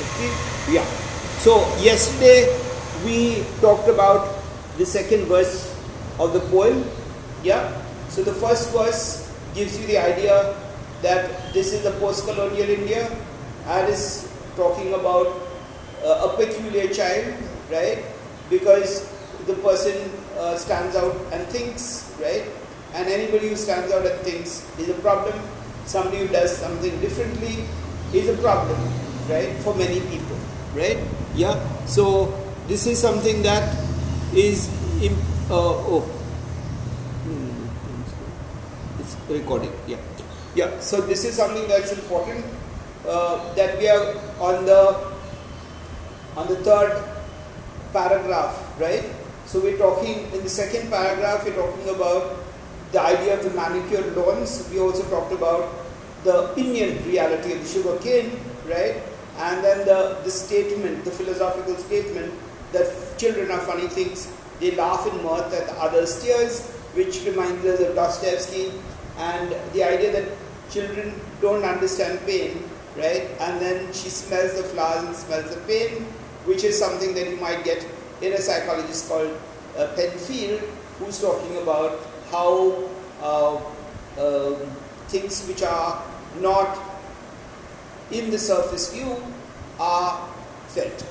Okay? Yeah. So yesterday we talked about the second verse of the poem. Yeah. So the first verse gives you the idea that this is the post-colonial India and is talking about uh, a peculiar child, right? Because the person uh, stands out and thinks, right? And anybody who stands out and thinks is a problem. Somebody who does something differently is a problem, right? For many people, right? Yeah. So this is something that is, imp- uh, oh, it's recording. Yeah. Yeah. So this is something that's important. Uh, that we are on the on the third paragraph, right? So we're talking in the second paragraph. We're talking about the idea of the manicured lawns. We also talked about the Indian reality of the sugar cane, right? And then the, the statement, the philosophical statement that children are funny things. They laugh in mirth at other's tears, which reminds us of Dostoevsky, and the idea that children don't understand pain, right? And then she smells the flowers and smells the pain, which is something that you might get in a psychologist called uh, Penfield, who's talking about how uh, uh, things which are not in the surface view are felt,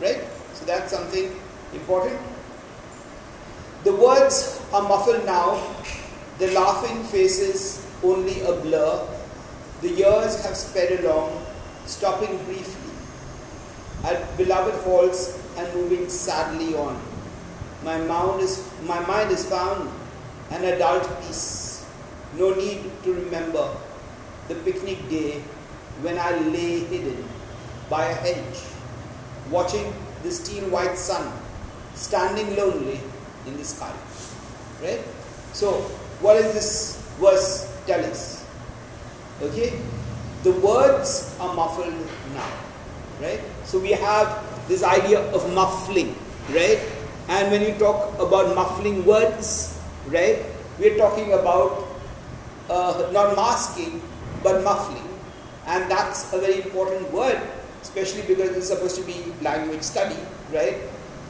right? So that's something important. The words are muffled now, the laughing faces only a blur, the years have sped along, stopping briefly at beloved halls and moving sadly on. My mind is, my mind is found an adult peace. No need to remember the picnic day when I lay hidden by a hedge, watching the steel white sun standing lonely in the sky. Right? So, what does this verse tell us? Okay? The words are muffled now. Right? So, we have this idea of muffling. Right? And when you talk about muffling words, right, we're talking about uh, not masking but muffling. And that's a very important word, especially because it's supposed to be language study, right?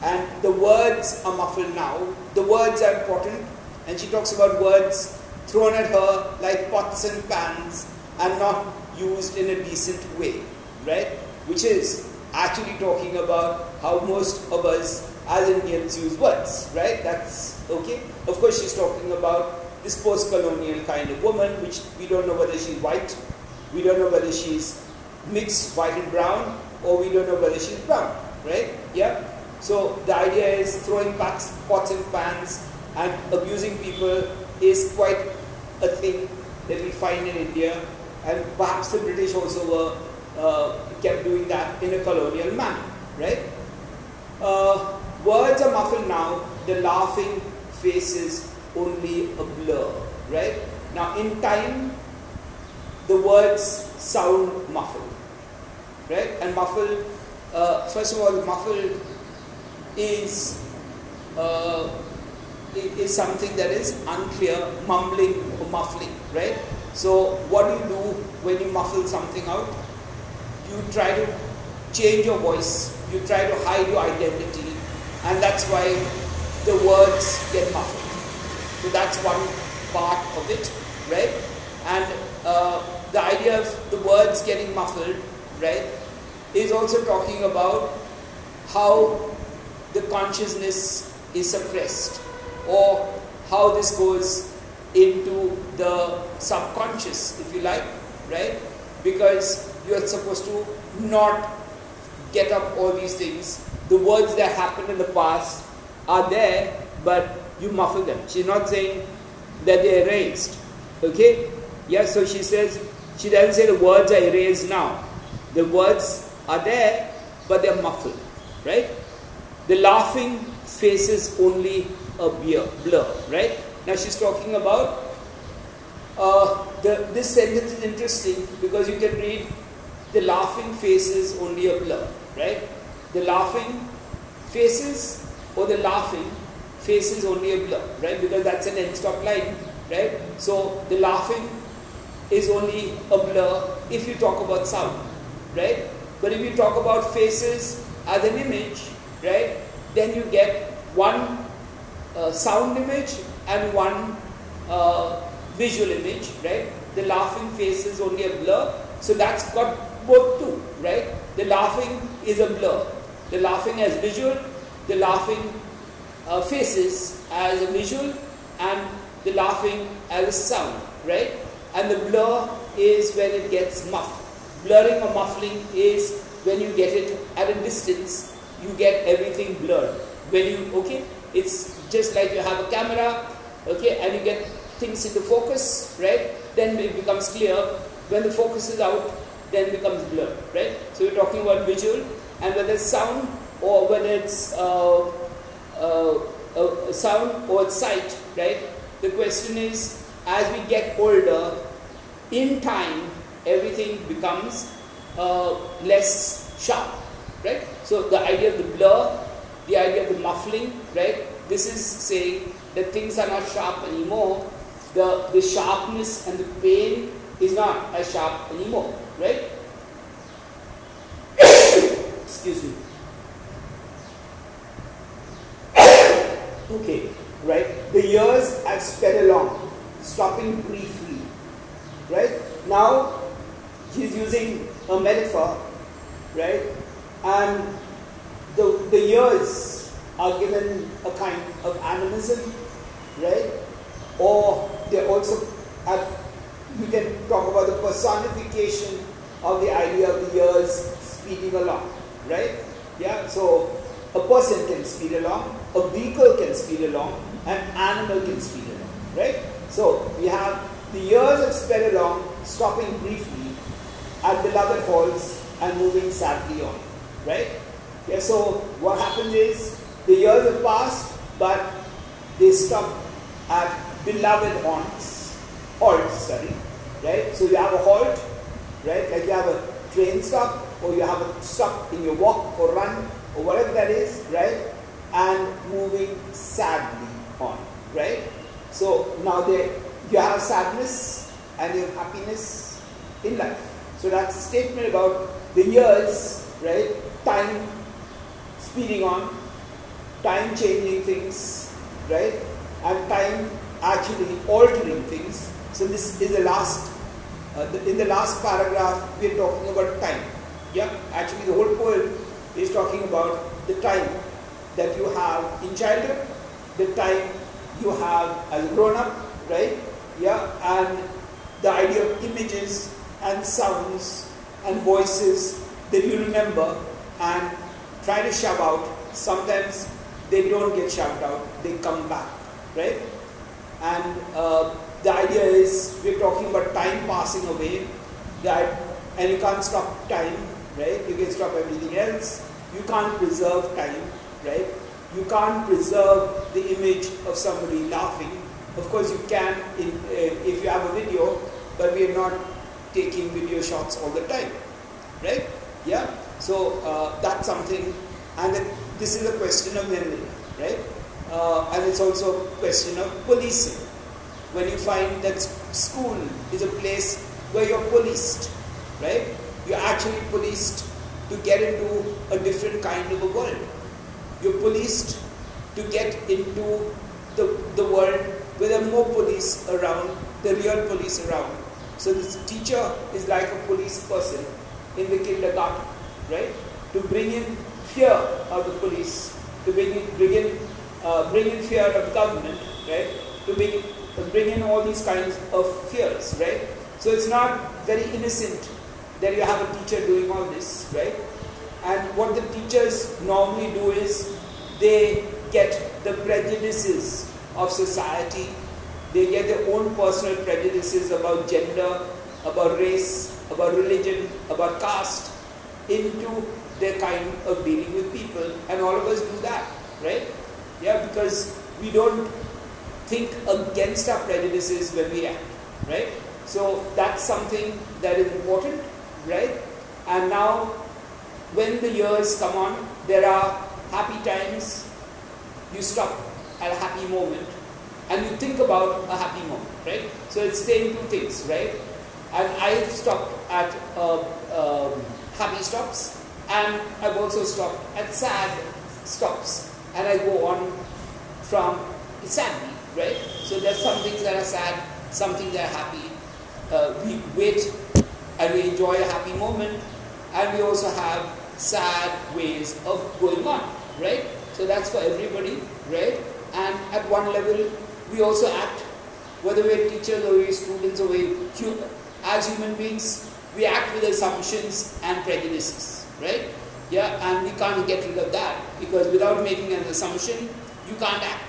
And the words are muffled now. The words are important, and she talks about words thrown at her like pots and pans and not used in a decent way, right? Which is actually talking about how most of us as Indians use words, right? That's okay. Of course, she's talking about this post colonial kind of woman, which we don't know whether she's white, we don't know whether she's mixed white and brown, or we don't know whether she's brown, right? Yeah? So the idea is throwing pots, pots and pans and abusing people is quite a thing that we find in India, and perhaps the British also were uh, kept doing that in a colonial manner, right? Uh, words are muffled now, the laughing faces only a blur, right? Now, in time, the words sound muffled, right? And muffled, uh, first of all, muffled is uh, is something that is unclear, mumbling or muffling, right? So, what do you do when you muffle something out? You try to change your voice, you try to hide your identity, and that's why the words get muffled. So that's one part of it, right? And uh, the idea of the words getting muffled, right, is also talking about how the consciousness is suppressed or how this goes into the subconscious, if you like, right? Because you are supposed to not get up all these things. The words that happened in the past are there, but you muffle them. She's not saying that they're erased. Okay? Yeah, so she says, she doesn't say the words are erased now. The words are there, but they're muffled. Right? The laughing faces only a blur. Right? Now she's talking about uh, the, this sentence is interesting because you can read the laughing faces only a blur. Right? The laughing faces or the laughing faces only a blur, right? Because that's an end stop line, right? So the laughing is only a blur if you talk about sound, right? But if you talk about faces as an image, right, then you get one uh, sound image and one uh, visual image, right? The laughing face is only a blur, so that's got both too, right? The laughing is a blur. The laughing as visual, the laughing uh, faces as a visual, and the laughing as a sound, right? And the blur is when it gets muffled. Blurring or muffling is when you get it at a distance, you get everything blurred. When you, okay, it's just like you have a camera, okay, and you get things into focus, right? Then it becomes clear. When the focus is out, then becomes blurred, right? So we're talking about visual, and whether it's sound or whether it's uh, uh, uh, sound or sight, right? The question is, as we get older, in time, everything becomes uh, less sharp, right? So the idea of the blur, the idea of the muffling, right? This is saying that things are not sharp anymore. The, the sharpness and the pain is not as sharp anymore, right? Excuse me. okay, right? The years have sped along, stopping briefly, right? Now he's using a metaphor, right? And the, the years are given a kind of animism, right? Or they're also have, you can talk about the personification of the idea of the years speeding along, right? Yeah, so a person can speed along, a vehicle can speed along, an animal can speed along, right? So we have the years have sped along, stopping briefly at beloved halls and moving sadly on, right? Yeah, so what happens is the years have passed, but they stop at beloved haunts, halts, sorry, right? So you have a halt, right? Like you have a train stop, or you have a stop in your walk or run, or whatever that is, right? And moving sadly on, right? So now they, you have sadness and you have happiness in life. So that's a statement about the years, right? Time speeding on, time changing things, right? And time actually altering things. So this is the last, uh, the, in the last paragraph, we are talking about time. Yeah, actually the whole poem is talking about the time that you have in childhood, the time you have as a grown up, right? Yeah, and the idea of images and sounds and voices that you remember and try to shove out. Sometimes they don't get shoved out, they come back, right? And uh, the idea is we're talking about time passing away, that, and you can't stop time, right? You can stop everything else. You can't preserve time, right? You can't preserve the image of somebody laughing. Of course, you can in, uh, if you have a video, but we are not taking video shots all the time, right? Yeah. So uh, that's something, and this is a question of memory, right? Uh, and it's also a question of policing. When you find that school is a place where you're policed, right? You're actually policed to get into a different kind of a world. You're policed to get into the, the world where there are more police around, the real police around. So this teacher is like a police person in the kindergarten, right? To bring in fear of the police, to bring in, bring in, uh, bring in fear of government, right? To bring, to bring in all these kinds of fears, right? So it's not very innocent that you have a teacher doing all this, right? And what the teachers normally do is they get the prejudices of society, they get their own personal prejudices about gender, about race, about religion, about caste into their kind of dealing with people. And all of us do that, right? Yeah, because we don't think against our prejudices when we act, right? So that's something that is important, right? And now, when the years come on, there are happy times, you stop at a happy moment and you think about a happy moment, right? So it's saying two things, right? And I've stopped at a, a happy stops, and I've also stopped at sad stops, and I go on from sadly, right? So there's some things that are sad, some things that are happy. Uh, we wait and we enjoy a happy moment, and we also have sad ways of going on, right? So that's for everybody, right? And at one level, we also act, whether we're teachers or we're students or we're as human beings, we act with assumptions and prejudices, right? Yeah, and we can't get rid of that because without making an assumption, you can't act,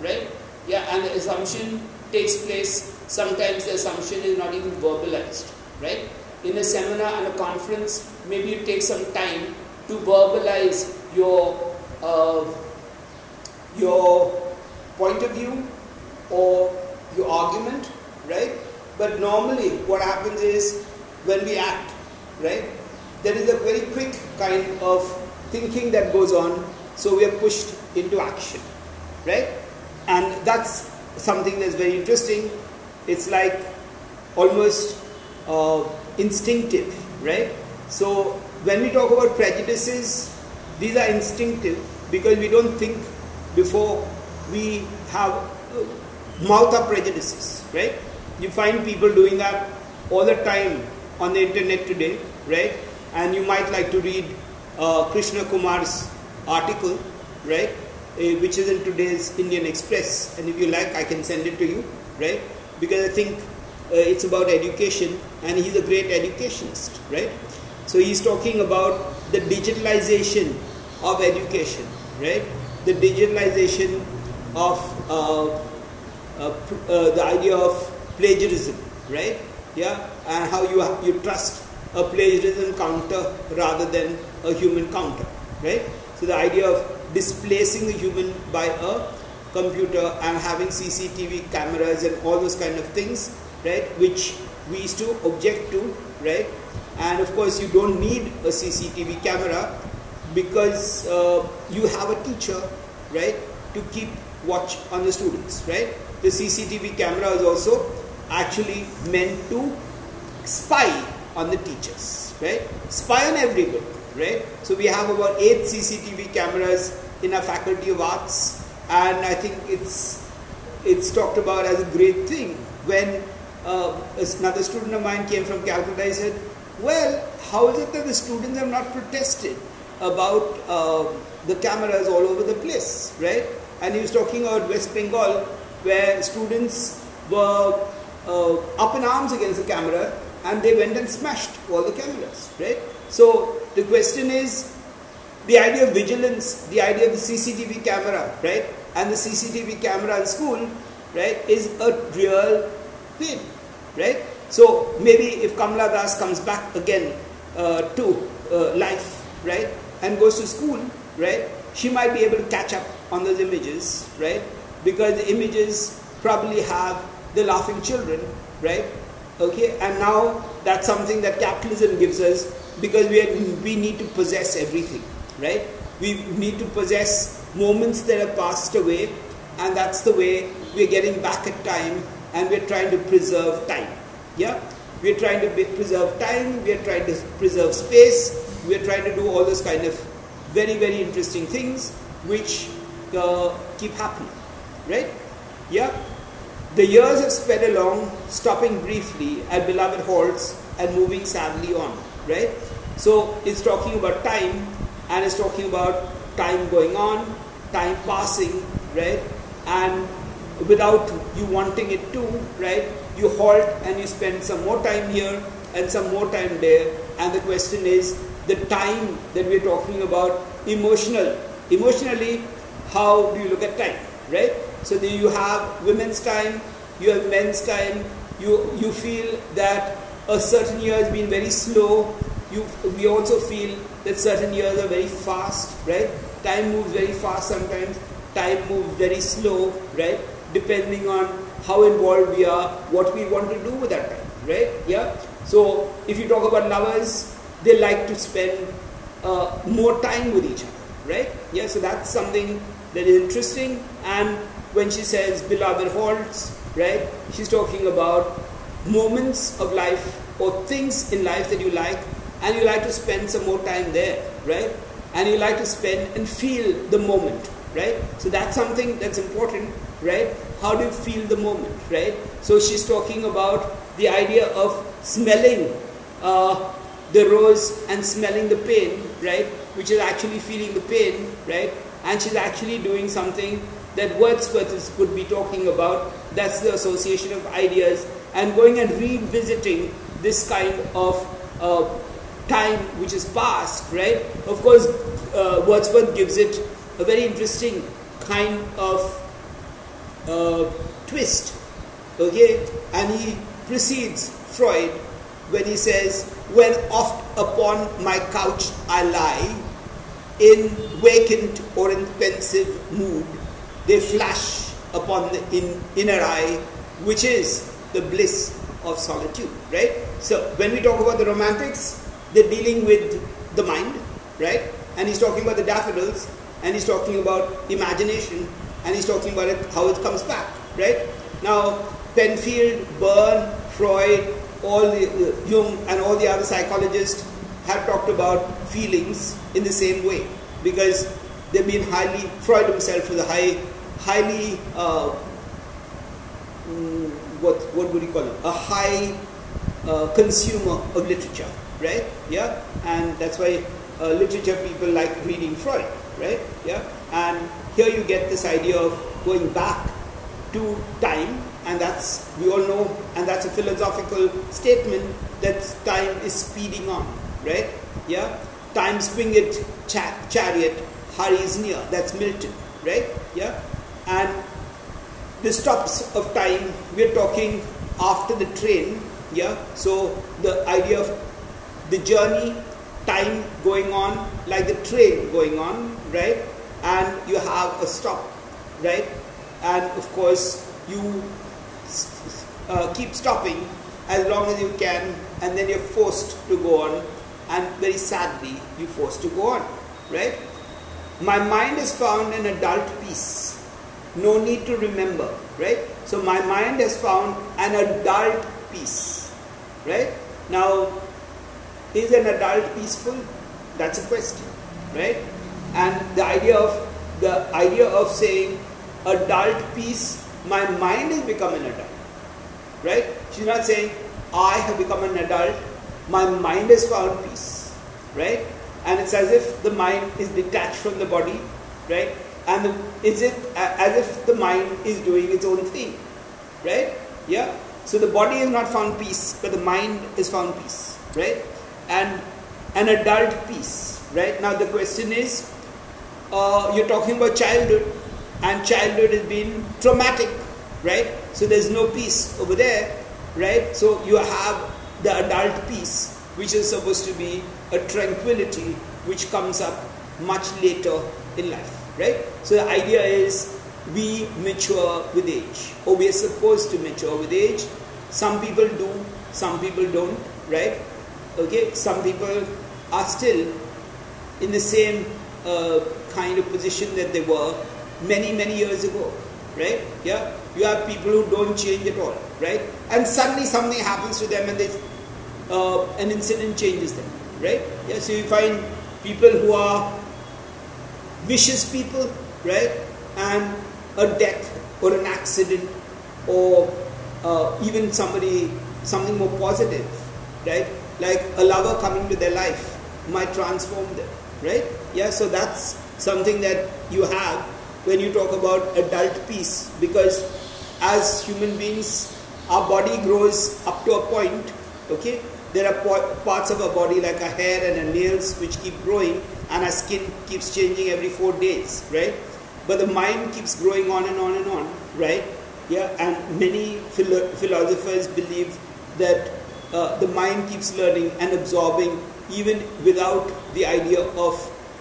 right? Yeah, and the assumption takes place, sometimes the assumption is not even verbalized, right? In a seminar and a conference, maybe it takes some time to verbalize your uh, your point of view or your argument, right? But normally, what happens is when we act, right? There is a very quick kind of thinking that goes on, so we are pushed into action, right? And that's something that's very interesting. It's like almost uh, instinctive, right? So when we talk about prejudices, these are instinctive because we don't think before we have mouth up prejudices, right? You find people doing that all the time on the internet today, right? And you might like to read uh, Krishna Kumar's article, right? Uh, which is in today's Indian Express. And if you like, I can send it to you, right? Because I think uh, it's about education and he's a great educationist, right? So he's talking about the digitalization of education, right? The digitalization of uh, uh, uh the idea of plagiarism, right? Yeah, and how you you trust a plagiarism counter rather than a human counter, right? So the idea of displacing the human by a computer and having CCTV cameras and all those kind of things, right? Which we used to object to, right? And of course, you don't need a CCTV camera because uh, you have a teacher, right, to keep watch on the students, right? The CCTV camera is also actually meant to spy on the teachers, right? Spy on everybody, right? So we have about eight CCTV cameras in our Faculty of Arts, and I think it's it's talked about as a great thing. When uh, another student of mine came from Calcutta, he said, "Well, how is it that the students have not protested about uh, the cameras all over the place, right?" And he was talking about West Bengal, where students were uh, up in arms against the camera and they went and smashed all the cameras, right? So the question is the idea of vigilance, the idea of the CCTV camera, right? And the CCTV camera in school, right, is a real thing, right? So maybe if Kamala Das comes back again uh, to uh, life, right, and goes to school, right, she might be able to catch up on those images, right? Because the images probably have the laughing children, right? Okay, and now that's something that capitalism gives us because we, are, we need to possess everything, right? We need to possess moments that have passed away, and that's the way we're getting back at time and we're trying to preserve time. Yeah? We're trying to preserve time, we're trying to preserve space, we're trying to do all those kind of very, very interesting things which uh, keep happening, right? Yeah? The years have sped along, stopping briefly at beloved halts and moving sadly on, right? So it's talking about time and it's talking about time going on, time passing, right? And without you wanting it to, right? You halt and you spend some more time here and some more time there. And the question is the time that we're talking about, emotional. Emotionally, how do you look at time, right? So do you have women's time, you have men's time, you, you feel that a certain year has been very slow, you, we also feel that certain years are very fast, right? Time moves very fast sometimes, time moves very slow, right? Depending on how involved we are, what we want to do with that time, right? Yeah? So if you talk about lovers, they like to spend uh, more time with each other, right? Yeah, so that's something that is interesting and when she says beloved halts, right? She's talking about moments of life or things in life that you like and you like to spend some more time there, right? And you like to spend and feel the moment, right? So that's something that's important, right? How do you feel the moment, right? So she's talking about the idea of smelling uh, the rose and smelling the pain, right? Which is actually feeling the pain, right? And she's actually doing something that Wordsworth would be talking about. That's the association of ideas and going and revisiting this kind of uh, time which is past, right? Of course, uh, Wordsworth gives it a very interesting kind of uh, twist, okay? And he precedes Freud when he says, When oft upon my couch I lie, in vacant or in pensive mood, they flash upon the in, inner eye, which is the bliss of solitude, right? So when we talk about the romantics, they're dealing with the mind, right? And he's talking about the daffodils, and he's talking about imagination, and he's talking about it, how it comes back, right? Now, Penfield, Byrne, Freud, all the, Jung, and all the other psychologists have talked about feelings in the same way because they've been highly, Freud himself was a high, highly, uh, mm, what, what would you call it? A high uh, consumer of literature, right? Yeah, and that's why uh, literature people like reading Freud, right? Yeah, and here you get this idea of going back to time and that's we all know and that's a philosophical statement that time is speeding on right? Yeah? Time's winged cha- chariot hurries near. That's milton right? Yeah? And the stops of time we're talking after the train yeah? So the idea of the journey time going on like the train going on right? And you have a stop right? And of course you uh, keep stopping as long as you can, and then you're forced to go on, and very sadly, you're forced to go on, right? My mind is found in adult peace. No need to remember, right? So my mind has found an adult peace, right? Now, is an adult peaceful? That's a question, right? And the idea of the idea of saying adult peace, my mind has become an adult right? She's not saying, I have become an adult, my mind has found peace, right? And it's as if the mind is detached from the body, right? And the, is it as if the mind is doing its own thing, right? Yeah. So the body has not found peace, but the mind has found peace, right? And an adult peace, right? Now the question is, uh, you're talking about childhood, and childhood has been traumatic, right? So there's no peace over there, right? So you have the adult peace, which is supposed to be a tranquility which comes up much later in life, right? So the idea is we mature with age, or we are supposed to mature with age. Some people do, some people don't, right? Okay, some people are still in the same uh, kind of position that they were many, many years ago, right? Yeah, you have people who don't change at all, right? And suddenly something happens to them and they, uh, an incident changes them, right? Yeah, so you find people who are vicious people, right? And a death or an accident or uh, even somebody, something more positive, right? Like a lover coming to their life might transform them, right? Yeah, so that's something that you have when you talk about adult peace because as human beings our body grows up to a point okay there are parts of our body like our hair and our nails which keep growing and our skin keeps changing every four days right but the mind keeps growing on and on and on right yeah and many philo- philosophers believe that uh, the mind keeps learning and absorbing even without the idea of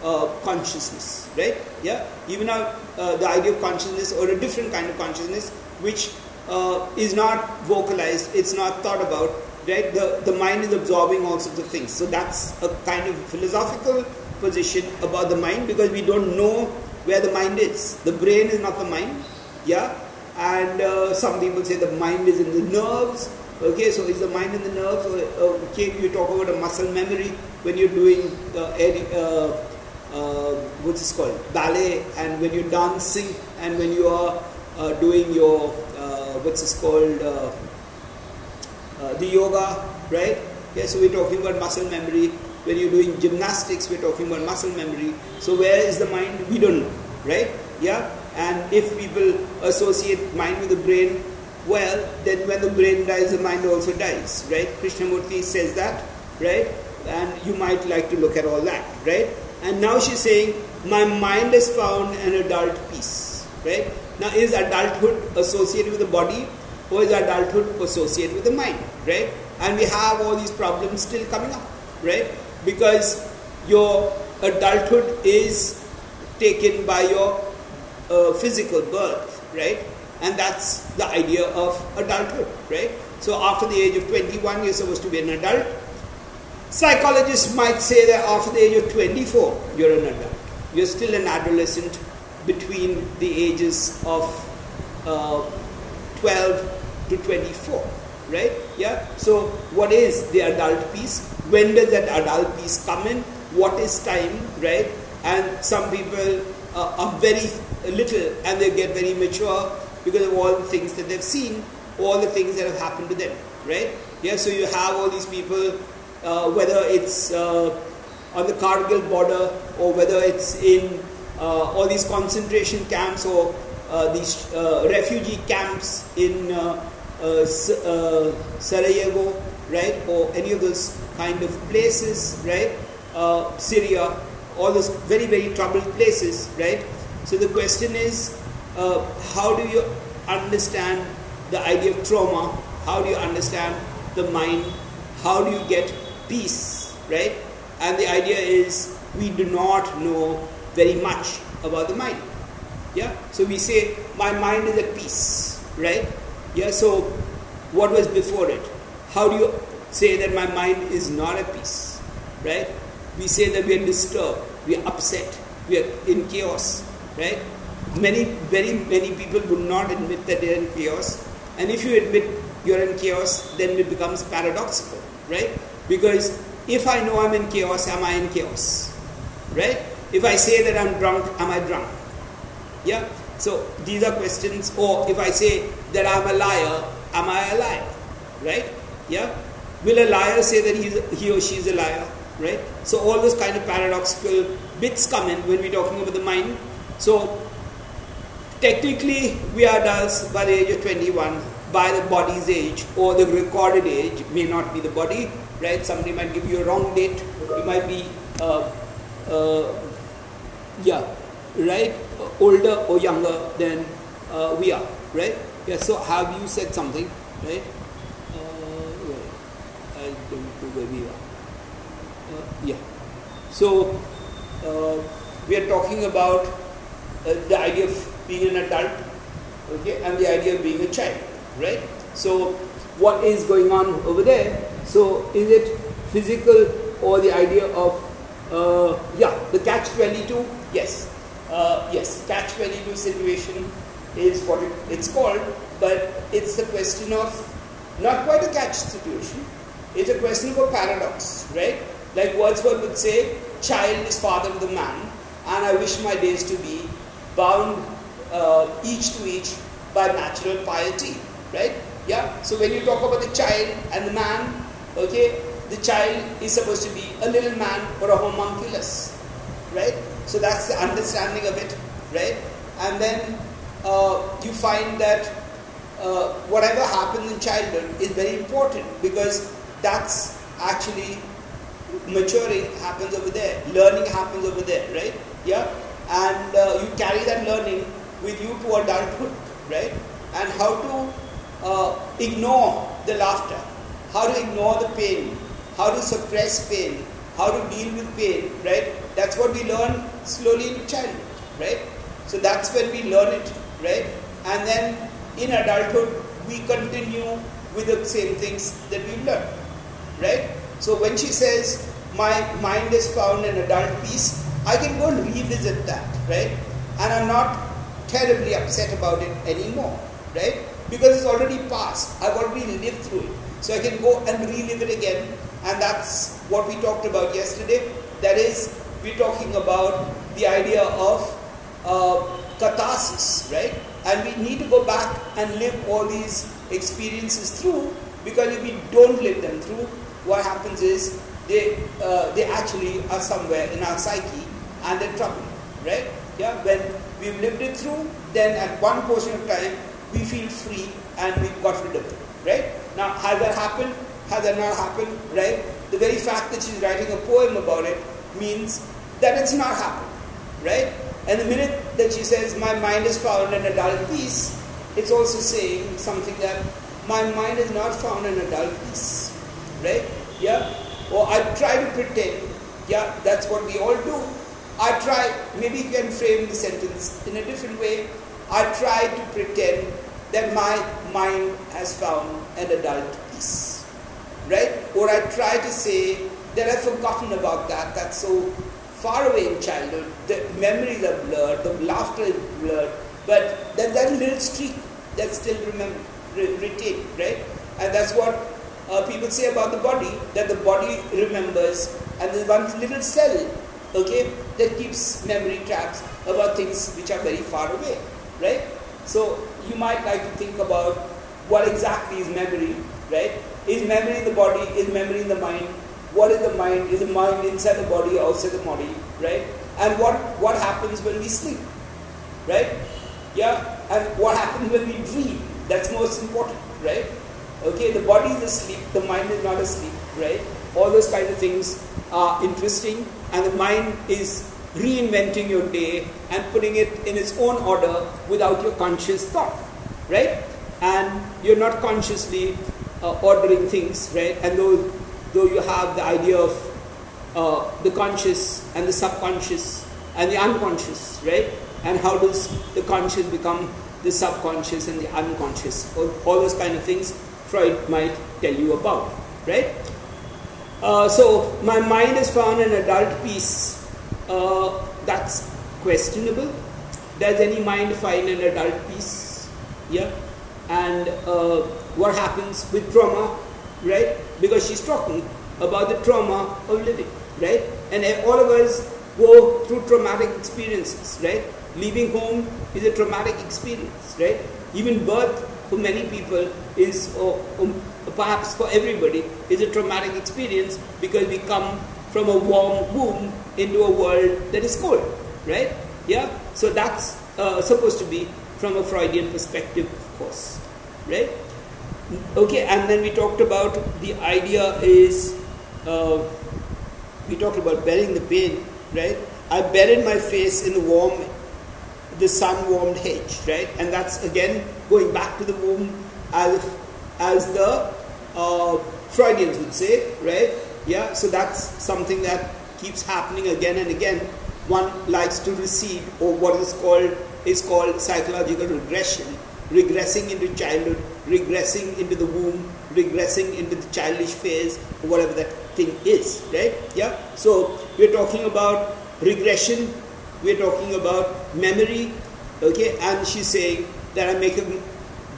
uh, consciousness, right? Yeah, even our, uh, the idea of consciousness or a different kind of consciousness, which uh, is not vocalized, it's not thought about, right? The, the mind is absorbing all sorts of things. So that's a kind of philosophical position about the mind because we don't know where the mind is. The brain is not the mind, yeah. And uh, some people say the mind is in the nerves, Okay, so is the mind in the nerves? Uh, okay, you talk about a muscle memory when you're doing uh, uh, uh, what's this called ballet, and when you're dancing, and when you are uh, doing your uh, what's this called Uh, the yoga, right? Yeah, so we're talking about muscle memory. When you're doing gymnastics, we're talking about muscle memory. So where is the mind? We don't know, right? Yeah, and if people associate mind with the brain, well, then when the brain dies, the mind also dies, right? Krishnamurti says that, right? And you might like to look at all that, right? And now she's saying, my mind has found an adult peace, right? Now, is adulthood associated with the body or is adulthood associated with the mind, right? And we have all these problems still coming up, right? Because your adulthood is taken by your uh, physical birth, right? And that's the idea of adulthood, right? So after the age of 21, you're supposed to be an adult. Psychologists might say that after the age of 24, you're an adult. You're still an adolescent between the ages of uh, 12 to 24, right? Yeah. So what is the adult peace? When does that adult peace come in? What is time, right? And some people uh, are very little and they get very mature because of all the things that they've seen, all the things that have happened to them, right? Yeah, so you have all these people, uh, whether it's uh, on the Kargil border or whether it's in uh, all these concentration camps or uh, these uh, refugee camps in uh, Sarajevo, right, or any of those kind of places, right? Syria, all those very, very troubled places, right? So the question is, uh, how do you understand the idea of trauma? How do you understand the mind? How do you get peace, right? And the idea is we do not know very much about the mind. Yeah? So we say, my mind is at peace, right? Yeah, so what was before it? How do you say that my mind is not at peace, right? We say that we are disturbed, we are upset, we are in chaos, right? Many, very many people would not admit that they are in chaos. And if you admit you're in chaos, then it becomes paradoxical, right? Because if I know I'm in chaos, am I in chaos? Right? If I say that I'm drunk, am I drunk? Yeah? So these are questions. Or if I say that I'm a liar, am I a liar? Right? Yeah? Will a liar say that he's, he or she is a liar? Right? So all those kind of paradoxical bits come in when we're talking about the mind. So technically we are adults by the age of 21 by the body's age or the recorded age may not be the body right somebody might give you a wrong date you might be uh, uh, yeah right older or younger than uh, we are right yeah so have you said something right uh, I don't know where we are uh, yeah so uh, we are talking about the idea of being an adult, okay, and the idea of being a child, right? So, what is going on over there? So, is it physical or the idea of, uh, yeah, the catch 22? Yes, uh, yes, catch 22 situation is what it, it's called, but it's a question of not quite a catch situation, it's a question of a paradox, right? Like Wordsworth would say, child is father of the man, and I wish my days to be bound uh, each to each by natural piety, right? Yeah. So when you talk about the child and the man, okay, the child is supposed to be a little man or a homunculus, right? So that's the understanding of it, right? And then you find that uh, whatever happens in childhood is very important because that's actually maturing happens over there, learning happens over there, right? Yeah, and uh, you carry that learning with you to adulthood, right? And how to uh, ignore the laughter, how to ignore the pain, how to suppress pain, how to deal with pain, right? That's what we learn slowly in childhood, right? So that's when we learn it, right? And then in adulthood, we continue with the same things that we've learned, right? So when she says, My mind is found in adult peace, I can go and revisit that, right? And I'm not terribly upset about it anymore, right? because it's already past. I've already lived through it. So I can go and relive it again. And that's what we talked about yesterday. That is, we're talking about the idea of uh, catharsis, right? And we need to go back and live all these experiences through because if we don't live them through, what happens is they, uh, they actually are somewhere in our psyche and they're trouble, right? Yeah, when we've lived it through, then at one portion of time we feel free and we've got rid of it, right? Now, has that happened? Has that not happened? Right? The very fact that she's writing a poem about it means that it's not happened, right? And the minute that she says, My mind is found in adult peace, it's also saying something that my mind is not found in adult peace, right? Yeah? Or I try to pretend, yeah, that's what we all do. I try, maybe you can frame the sentence in a different way. I try to pretend that my mind has found an adult peace. Right? Or I try to say that I've forgotten about that, that's so far away in childhood, the memories are blurred, the laughter is blurred, but there's that little streak that's still remember, re- retained, right? And that's what uh, people say about the body, that the body remembers, and there's one little cell, okay, that keeps memory traps about things which are very far away, right? So you might like to think about what exactly is memory, right? Is memory in the body? Is memory in the mind? What is the mind? Is the mind inside the body, or outside the body, right? And what, what happens when we sleep, right? Yeah, and what happens when we dream? That's most important, right? Okay, the body is asleep, the mind is not asleep, right? All those kind of things are interesting, and the mind is reinventing your day and putting it in its own order without your conscious thought, right? And you're not consciously uh, ordering things, right? And though, though you have the idea of uh, the conscious and the subconscious and the unconscious, right? And how does the conscious become the subconscious and the unconscious? All, all those kind of things Freud might tell you about, right? Uh, so my mind has found an adult peace. Uh, that's questionable. Does any mind find an adult peace? Yeah. And uh, what happens with trauma, right? Because she's talking about the trauma of living, right? And all of us go through traumatic experiences, right? Leaving home is a traumatic experience, right? Even birth for many people is, or, or perhaps for everybody, is a traumatic experience because we come from a warm womb into a world that is cold, right? Yeah? So that's uh, supposed to be from a Freudian perspective, of course, right? Okay, and then we talked about the idea is uh, we talked about burying the pain, right? I buried my face in the warm, the sun warmed hedge, right? And that's again going back to the womb as, as the uh, Freudians would say, right? Yeah, so that's something that keeps happening again and again. One likes to recede, or what is called is called psychological regression, regressing into childhood, regressing into the womb, regressing into the childish phase, or whatever that thing is, right? Yeah. So we're talking about regression, we're talking about memory, okay? And she's saying that I make a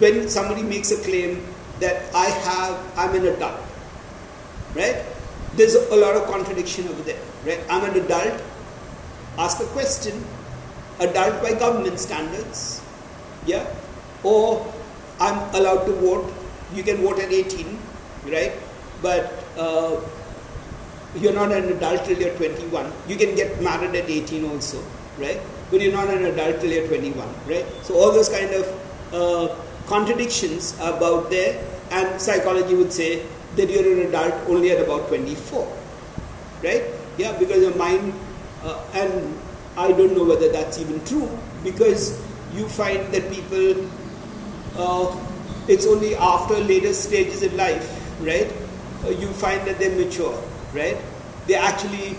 when somebody makes a claim that I have, I'm an adult, right? There's a lot of contradiction over there, right? I'm an adult, ask a question, adult by government standards, yeah? Or I'm allowed to vote, you can vote at 18, right? But uh, you're not an adult till you're 21. You can get married at 18 also, right? But you're not an adult till you're 21, right? So all those kind of uh, contradictions about there, and psychology would say that you're an adult only at about 24, right? Yeah, because your mind, uh, and I don't know whether that's even true, because you find that people, uh, it's only after later stages in life, right? Uh, you find that they're mature, right? They actually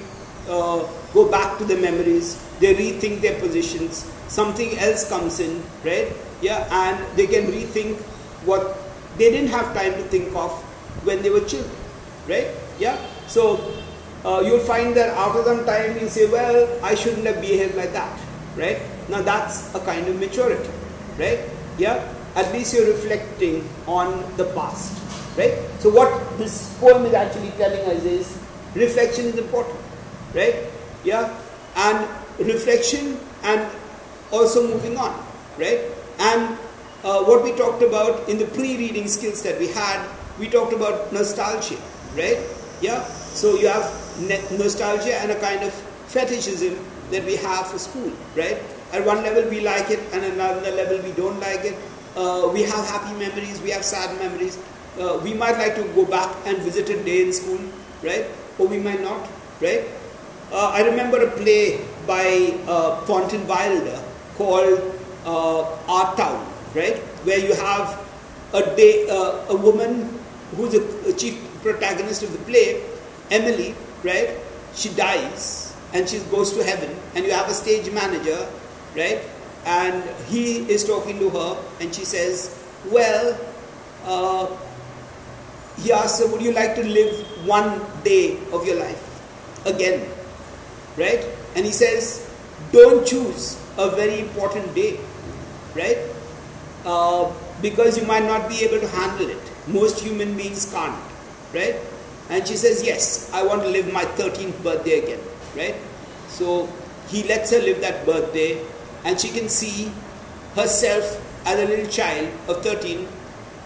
uh, go back to the memories, they rethink their positions, something else comes in, right? Yeah, and they can rethink what they didn't have time to think of when they were children, right? Yeah, so uh, you'll find that after some time you say, well, I shouldn't have behaved like that, right? Now that's a kind of maturity, right? Yeah, at least you're reflecting on the past, right? So what this poem is actually telling us is reflection is important, right? Yeah, and reflection and also moving on, right? And uh, what we talked about in the pre-reading skills that we had, we talked about nostalgia, right? Yeah, so you have nostalgia and a kind of fetishism that we have for school, right? At one level we like it, and another level we don't like it. Uh, we have happy memories, we have sad memories. Uh, we might like to go back and visit a day in school, right? Or we might not, right? Uh, I remember a play by uh, Thornton Wilder called uh, Our Town, right? Where you have a day, uh, a woman who's a chief protagonist of the play, Emily, right? She dies and she goes to heaven, and you have a stage manager, right? And he is talking to her, and she says, Well, uh, he asks her, Would you like to live one day of your life again? Right? And he says, Don't choose a very important day, right? Uh, because you might not be able to handle it. Most human beings can't, right? And she says, Yes, I want to live my 13th birthday again, right? So he lets her live that birthday, and she can see herself as a little child of 13,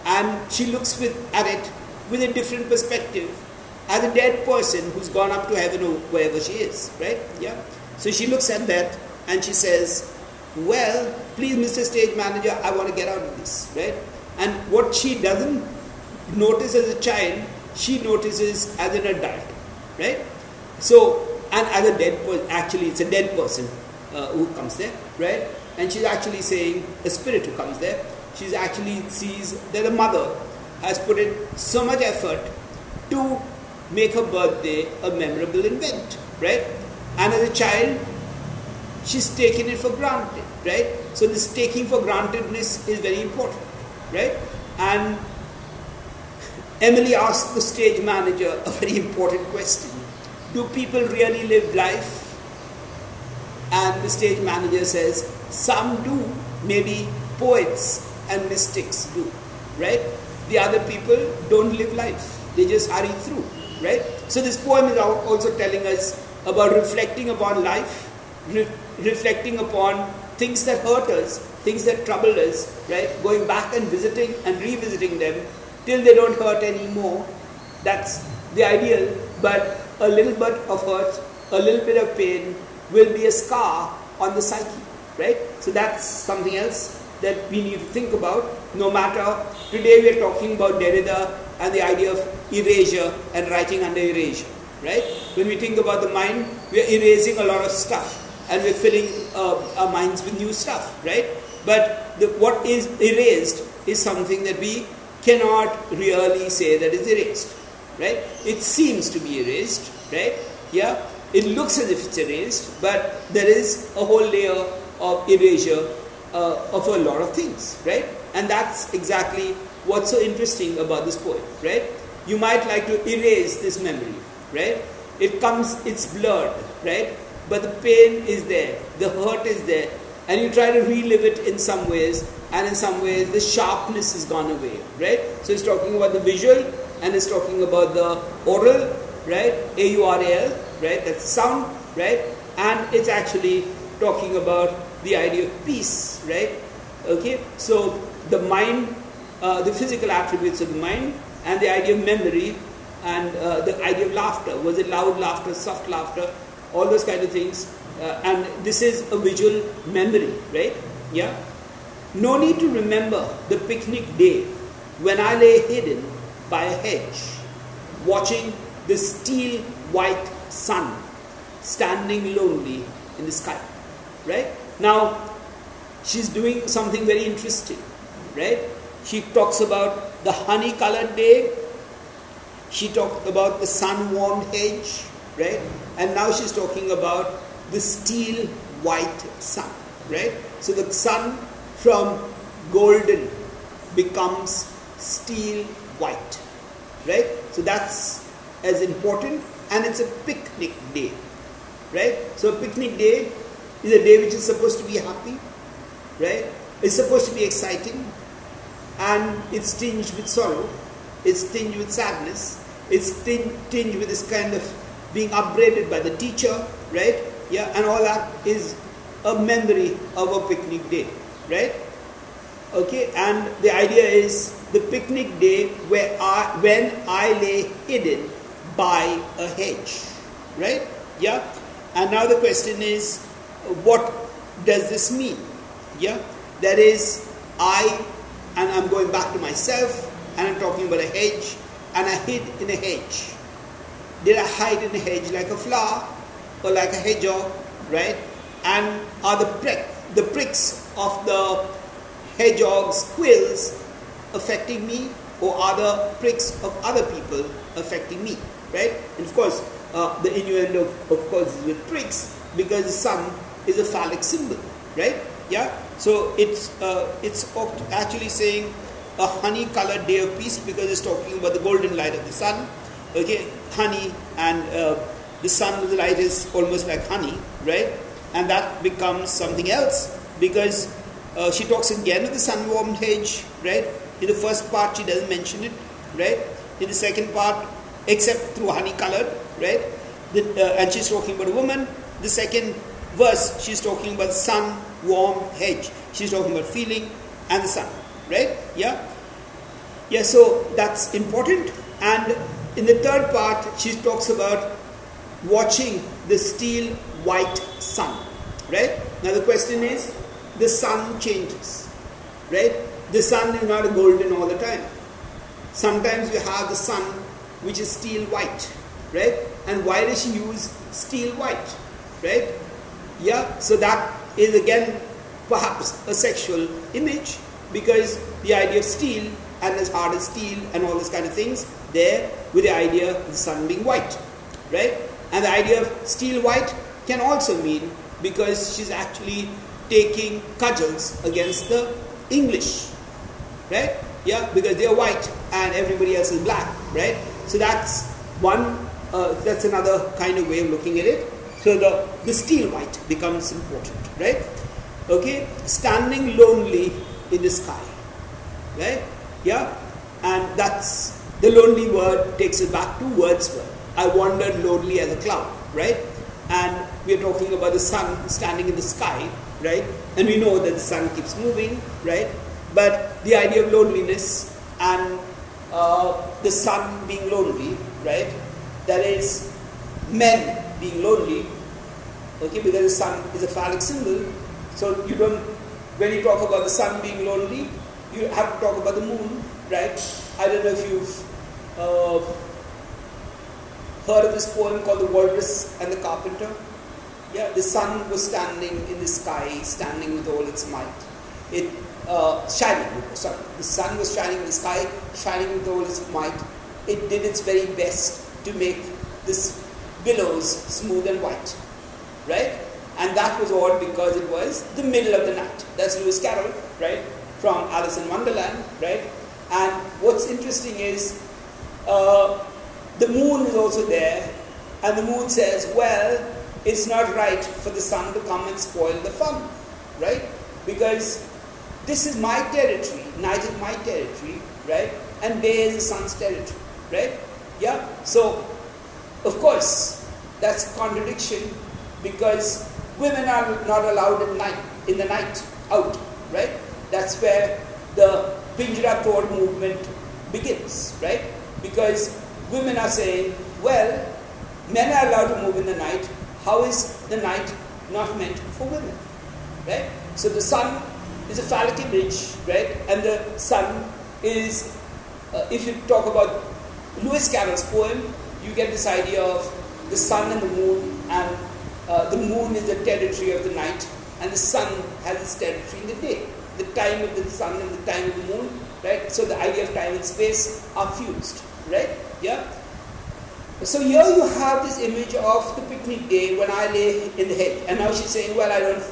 and she looks with, at it with a different perspective as a dead person who's gone up to heaven or wherever she is, right? Yeah. So she looks at that and she says, Well, please, Mr. Stage Manager, I want to get out of this, right? And what she doesn't notice as a child, she notices as an adult, right? So, and as a dead person, actually, it's a dead person uh, who comes there, right? And she's actually saying, a spirit who comes there, she's actually sees that the mother has put in so much effort to make her birthday a memorable event, right? And as a child, she's taken it for granted, right? So this taking for grantedness is very important, right? And Emily asked the stage manager a very important question. Do people really live life? And the stage manager says, some do, maybe poets and mystics do, right? The other people don't live life, they just hurry through, right? So this poem is also telling us about reflecting upon life, re- reflecting upon things that hurt us, things that trouble us, right? Going back and visiting and revisiting them till they don't hurt anymore. That's the ideal, but a little bit of hurt, a little bit of pain will be a scar on the psyche, right? So that's something else that we need to think about. No matter today we are talking about Derrida and the idea of erasure and writing under erasure right? When we think about the mind we are erasing a lot of stuff and we're filling uh, our minds with new stuff right? But the, what is erased is something that we cannot really say that is erased right? It seems to be erased right? Yeah it looks as if it's erased but there is a whole layer of erasure uh, of a lot of things, right? And that's exactly what's so interesting about this poem, right? You might like to erase this memory, right? It comes, it's blurred, right? But the pain is there, the hurt is there, and you try to relive it in some ways, and in some ways the sharpness has gone away, right? So it's talking about the visual, and it's talking about the oral, right? A U R A L, right? That's sound, right? And it's actually talking about the idea of peace, right? Okay, so the mind, uh, the physical attributes of the mind, and the idea of memory, and uh, the idea of laughter. Was it loud laughter, soft laughter, all those kind of things? Uh, and this is a visual memory, right? Yeah. No need to remember the picnic day when I lay hidden by a hedge, watching the steel white sun standing lonely in the sky, right? Now, she's doing something very interesting, right? She talks about the honey colored day, she talked about the sun warmed hedge, right? And now she's talking about the steel white sun, right? So the sun from golden becomes steel white, right? So that's as important, and it's a picnic day, right? So a picnic day is a day which is supposed to be happy, right? It's supposed to be exciting, and it's tinged with sorrow, it's tinged with sadness, it's tinged, with this kind of being upbraided by the teacher, right? Yeah, and all that is a memory of a picnic day, right? Okay, and the idea is the picnic day where I, when I lay hidden by a hedge, right? Yeah, and now the question is, what does this mean? Yeah, that is, I, and I'm going back to myself, and I'm talking about a hedge, and I hid in a hedge. Did I hide in a hedge like a flower or like a hedgehog, right? And are the prick, the pricks of the hedgehog's quills affecting me, or other pricks of other people affecting me, right? And of course, uh, the innuendo, of course, is with pricks because the sun is a phallic symbol, right? Yeah. So it's uh, it's actually saying a honey-colored day of peace because it's talking about the golden light of the sun. Okay, honey and uh, the sun, the light is almost like honey, right? And that becomes something else because uh, she talks again of the sun-warmed hedge, right? In the first part, she doesn't mention it, right? In the second part, except through honey-colored, right? The, uh, and she's talking about a woman. The second verse, she's talking about sun warm hedge. She's talking about feeling and the sun, right? Yeah? Yeah, so that's important. And in the third part, she talks about watching the steel white sun, right? Now the question is, the sun changes, right? The sun is not golden all the time. Sometimes you have the sun which is steel white, right? And why does she use steel white, right? Yeah, so that is again perhaps a sexual image because the idea of steel and as hard as steel and all those kind of things there with the idea of the sun being white, right? And the idea of steel white can also mean because she's actually taking cudgels against the English, right? Yeah, because they're white and everybody else is black, right? So that's one, uh, that's another kind of way of looking at it. So the, the steel white becomes important, right? Okay, standing lonely in the sky, right? Yeah, and that's the lonely word takes it back to Wordsworth. I wandered lonely as a cloud, right? And we're talking about the sun standing in the sky, right? And we know that the sun keeps moving, right? But the idea of loneliness and uh, the sun being lonely, right? That is men being lonely, okay, because the sun is a phallic symbol. So you don't, when you talk about the sun being lonely, you have to talk about the moon, right? I don't know if you've uh, heard of this poem called The Walrus and the Carpenter. Yeah, the sun was standing in the sky, standing with all its might. It uh, shining, sorry, the sun was shining in the sky, shining with all its might. It did its very best to make this billows smooth and white, right? And that was all because it was the middle of the night. That's Lewis Carroll, right? From Alice in Wonderland, right? And what's interesting is uh, the moon is also there, and the moon says, well, it's not right for the sun to come and spoil the fun, right? Because this is my territory, night is my territory, right? And day is the sun's territory, right? Yeah? So, of course, that's contradiction because women are not allowed in night in the night out, right? That's where the Pinjra Tod movement begins, right? Because women are saying, well, men are allowed to move in the night. How is the night not meant for women, right? So the sun is a phallic image, right? And the sun is, uh, if you talk about Lewis Carroll's poem, you get this idea of the sun and the moon, and uh, the moon is the territory of the night, and the sun has its territory in the day. The time of the sun and the time of the moon, right? So the idea of time and space are fused, right? Yeah. So here you have this image of the picnic day when I lay in the hedge, and now she's saying, "Well, I don't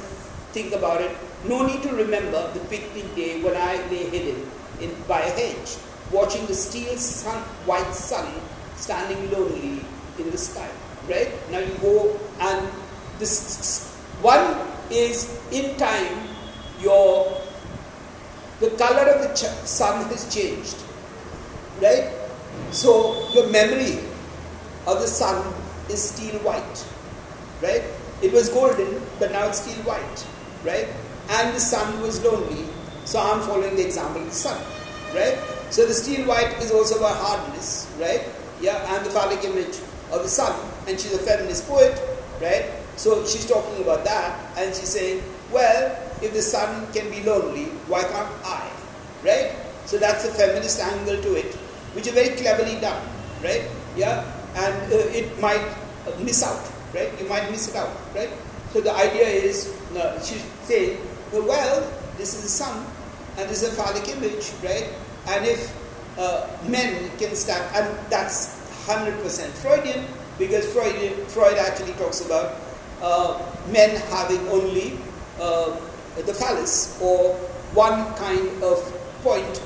think about it. No need to remember the picnic day when I lay hidden in, by a hedge, watching the steel sun, white sun standing lonely in the sky. Right? Now you go and this one is in time your the color of the ch- sun has changed, right? So your memory of the sun is steel white, right? It was golden, but now it's steel white, right? And the sun was lonely, so I'm following the example of the sun, right? So the steel white is also about hardness, right? Yeah, and the phallic image of the sun, and she's a feminist poet, right? So she's talking about that, and she's saying, well, if the sun can be lonely, why can't I, right? So that's a feminist angle to it, which is very cleverly done, right? Yeah, and uh, it might miss out, right? You might miss it out, right? So the idea is, uh, she's saying, well, this is the sun, and this is a phallic image, right? And if uh, men can stand, and that's 100% Freudian, because Freud, Freud actually talks about uh, men having only uh, the phallus, or one kind of point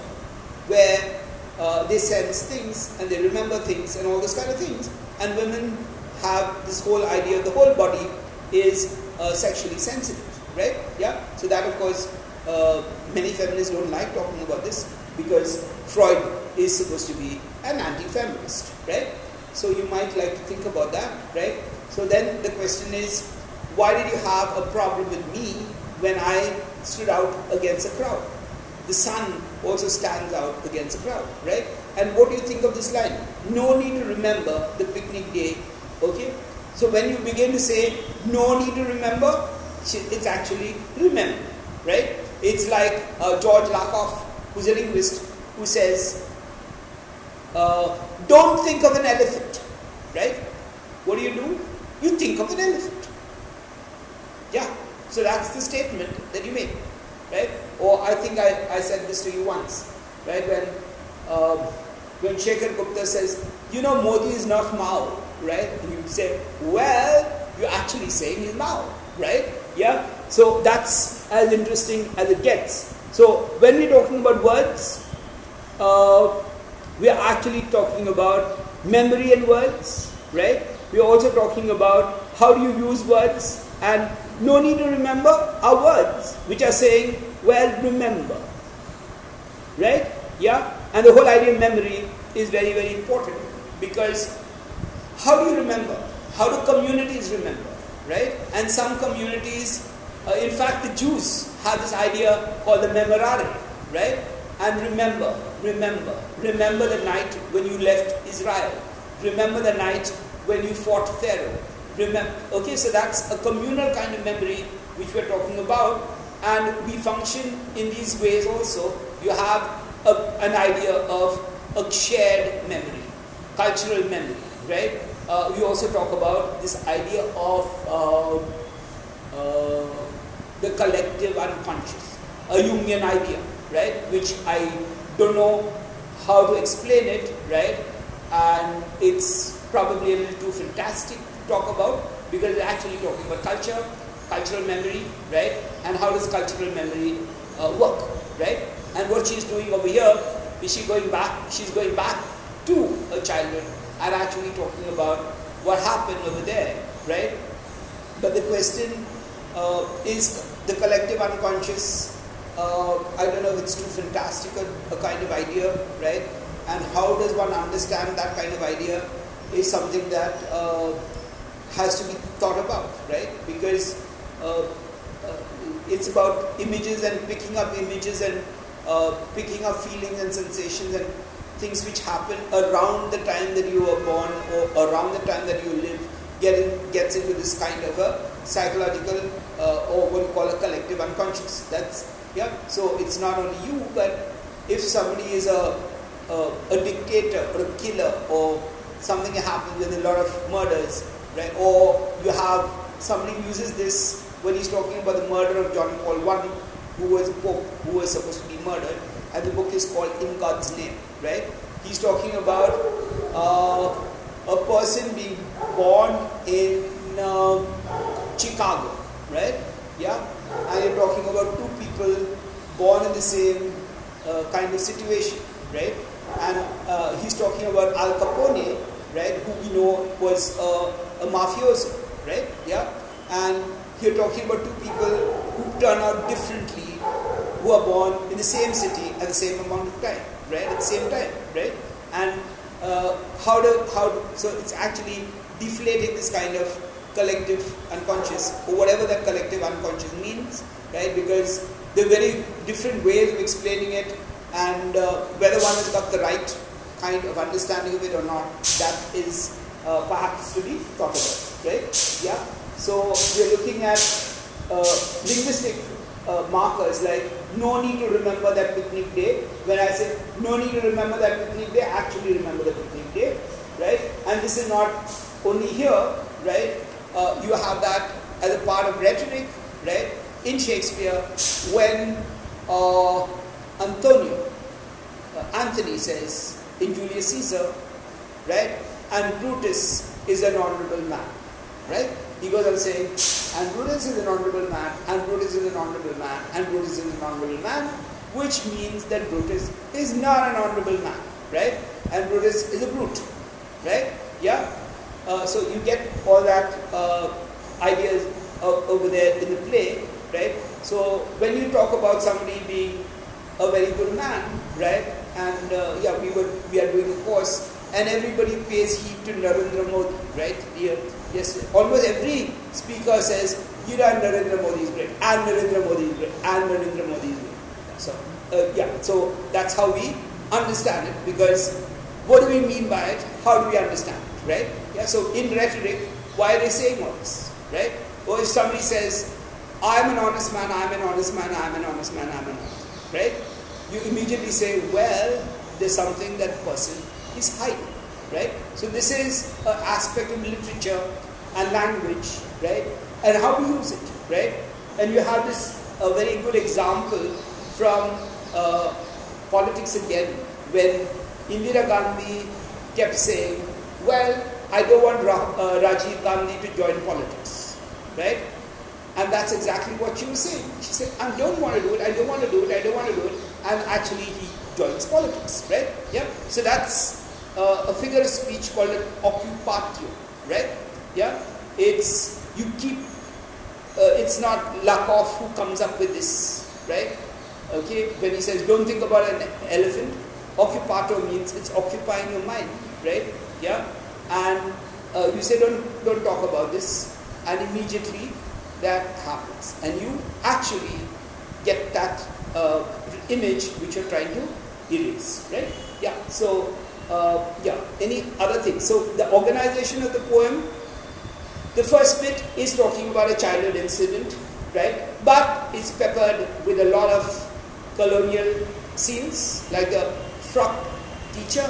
where uh, they sense things and they remember things and all those kind of things. And women have this whole idea of the whole body is uh, sexually sensitive, right? Yeah. So that, of course, uh, many feminists don't like talking about this because Freud is supposed to be an anti-feminist, right? So you might like to think about that, right? So then the question is, why did you have a problem with me when I stood out against a crowd? The sun also stands out against a crowd, right? And what do you think of this line? No need to remember the picnic day, okay? So when you begin to say no need to remember, it's actually remember, right? It's like uh, George Lakoff, who's a linguist, who says, uh, don't think of an elephant, right? What do you do? You think of an elephant. Yeah, so that's the statement that you make, right? Or I think I, I said this to you once, right? When, uh, when Shekhar Gupta says, you know, Modi is not Mao, right? And you say, well, you're actually saying he's Mao, right? Yeah, so that's as interesting as it gets. So when we're talking about words, uh, we are actually talking about memory and words, right? We're also talking about how do you use words and no need to remember our words, which are saying, well, remember. Right? Yeah? And the whole idea of memory is very, very important because how do you remember? How do communities remember? Right? And some communities, uh, in fact, the Jews have this idea called the memorare, right? And remember, remember, remember the night when you left Israel. Remember the night when you fought Pharaoh. Remember, okay, so that's a communal kind of memory which we're talking about, and we function in these ways also. You have a, an idea of a shared memory, cultural memory, right? Uh, we also talk about this idea of uh, uh, the collective unconscious, a Jungian idea, right? Which I don't know how to explain it, right? And it's probably a little too fantastic to talk about because we're actually talking about culture, cultural memory, right? And how does cultural memory uh, work, right? And what she's doing over here is she going back, she's going back to her childhood and actually talking about what happened over there, right? But the question uh, is the collective unconscious. Uh, I don't know if it's too fantastic a, a, kind of idea, right? And how does one understand that kind of idea is something that uh, has to be thought about, right? Because uh, uh, it's about images and picking up images and uh, picking up feelings and sensations and things which happen around the time that you were born or around the time that you live getting, gets into this kind of a psychological uh, or what you call a collective unconscious. That's yeah. So it's not only you, but if somebody is a a, a dictator or a killer or something happens with a lot of murders, right? Or you have somebody uses this when he's talking about the murder of John Paul I, who was a pope who was supposed to be murdered, and the book is called In God's Name, right? He's talking about uh, a person being born in uh, Chicago, right? Yeah, and you're talking about two people born in the same uh, kind of situation, right? And uh, he's talking about Al Capone, right? Who we know was a mafioso, right? Yeah, and you're talking about two people who turn out differently who are born in the same city at the same amount of time, At the same time, right? And uh, how do how do, so it's actually deflating this kind of collective unconscious or whatever that collective unconscious means, right? Because there are very different ways of explaining it, and uh, whether one has got the right kind of understanding of it or not, that is uh, perhaps to be thought about, right? Yeah. So we're looking at uh, linguistic uh, markers like no need to remember that picnic day. When I say no need to remember that picnic day, actually remember the picnic day, right? And this is not only here, right? Uh, you have that as a part of rhetoric, right? In Shakespeare, when uh, Antonio, uh, Anthony says in Julius Caesar, right? And Brutus is an honorable man, right? He goes on saying, and Brutus is an honorable man, and Brutus is an honorable man, and Brutus is an honorable man, which means that Brutus is not an honorable man, right? And Brutus is a brute, right? Yeah? Uh, so you get all that uh, ideas over there in the play, right? So when you talk about somebody being a very good man, right? And uh, yeah, we were we are doing a course, and everybody pays heed to Narendra Modi, right? Yeah, yes, almost every speaker says, "You know, Narendra Modi is great, and Narendra Modi is great, and Narendra Modi is great." So uh, yeah, so that's how we understand it. Because what do we mean by it? How do we understand it, right? Yeah. So in rhetoric, why are they saying all this, right? Or if somebody says, "I'm an honest man, I'm an honest man, I'm an honest man, I'm an honest," man, right? you immediately say, well, there's something that person is hiding, right? So this is an aspect of literature and language, right? And how we use it, right? And you have this a very good example from uh, politics again, when Indira Gandhi kept saying, well, I don't want Ra- uh, Rajiv Gandhi to join politics, right? And that's exactly what she was saying. She said, I don't want to do it, I don't want to do it, I don't want to do it and actually he joins politics, right? Yeah. So that's uh, a figure of speech called an occupatio, right? Yeah. It's you keep. Uh, it's not Lakoff who comes up with this, right? Okay. When he says, "Don't think about an elephant," occupato means it's occupying your mind, right? Yeah. And uh, you say, "Don't don't talk about this," and immediately that happens, and you actually get that uh, image which you're trying to erase, right? Yeah, so, uh, yeah, any other thing. So, the organization of the poem, the first bit is talking about a childhood incident, right? But it's peppered with a lot of colonial scenes, like the frock teacher,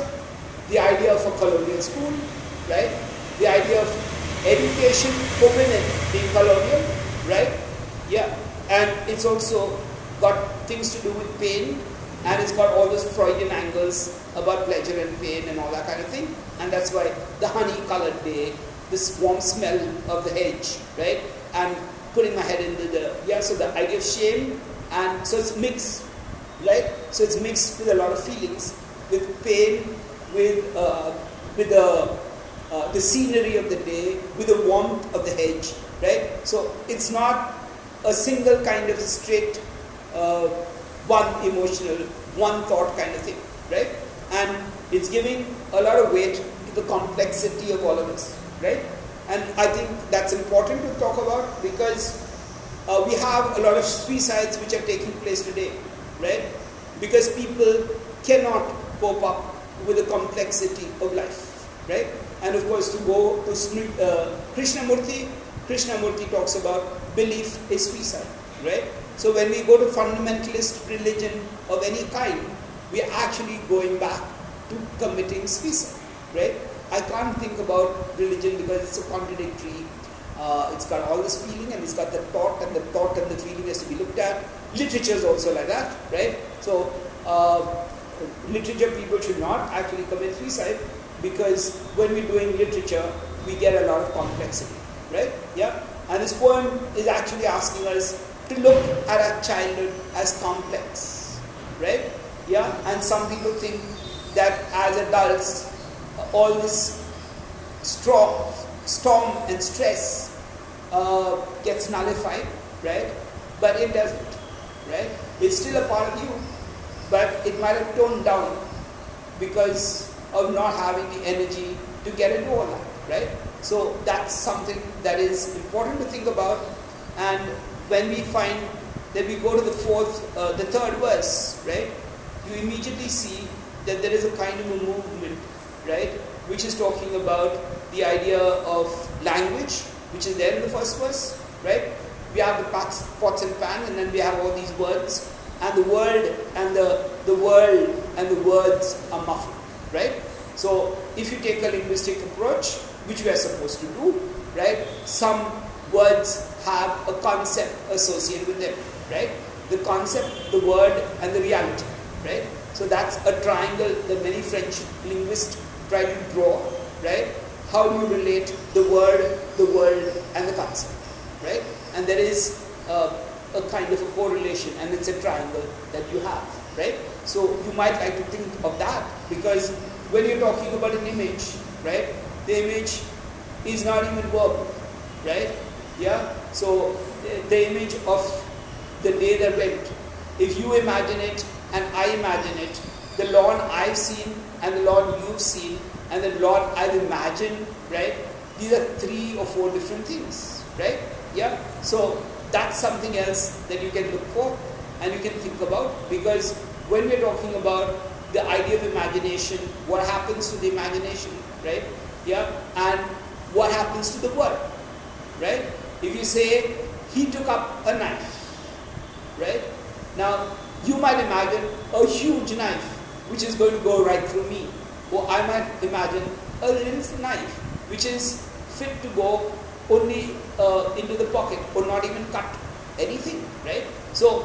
the idea of a colonial school, right? The idea of education for women being colonial, right? Yeah, and it's also got things to do with pain and it's got all those Freudian angles about pleasure and pain and all that kind of thing. And that's why the honey colored day, this warm smell of the hedge, right? And putting my head into the, yeah, so the idea of shame and so it's mixed, right? So it's mixed with a lot of feelings, with pain, with, uh, with the, uh, the scenery of the day, with the warmth of the hedge, right? So it's not a single kind of straight uh, one emotional, one thought kind of thing, right? And it's giving a lot of weight to the complexity of all of this, right? And I think that's important to talk about because uh, we have a lot of suicides which are taking place today, right? Because people cannot cope up with the complexity of life, right? And of course, to go to uh, Krishnamurti, Krishnamurti talks about belief is suicide, right? So when we go to fundamentalist religion of any kind, we are actually going back to committing suicide, right? I can't think about religion because it's so contradictory. Uh, it's got all this feeling and it's got the thought and the thought and the feeling has to be looked at. Literature is also like that, right? So uh, literature people should not actually commit suicide because when we're doing literature, we get a lot of complexity, right? Yeah. And this poem is actually asking us to look at our childhood as complex, right? Yeah, and some people think that as adults, all this storm, storm and stress uh, gets nullified, right? But it doesn't, right? It's still a part of you, but it might have toned down because of not having the energy to get into all that, right? So that's something that is important to think about. And when we find that we go to the fourth, uh, the third verse, right? You immediately see that there is a kind of a movement, right? Which is talking about the idea of language, which is there in the first verse, right? We have the pots, pots and pans, and then we have all these words, and the world and the the world and the words are muffled, right? So if you take a linguistic approach, which we are supposed to do, right? Some words have a concept associated with them, right? The concept, the word, and the reality, right? So that's a triangle that many French linguists try to draw, right? How do you relate the word, the world, and the concept, right? And there is uh, a kind of a correlation, and it's a triangle that you have, right? So you might like to think of that because when you're talking about an image, right? The image is not even verbal, right? Yeah. So the image of the day that went, if you imagine it and I imagine it, the lawn I've seen and the lawn you've seen and the lawn I've imagined, right? These are three or four different things, right? Yeah. So that's something else that you can look for and you can think about because when we're talking about the idea of imagination, what happens to the imagination, right? Yeah. And what happens to the word, right? If you say he took up a knife, right? Now you might imagine a huge knife which is going to go right through me, or I might imagine a little knife which is fit to go only uh, into the pocket or not even cut anything, right? So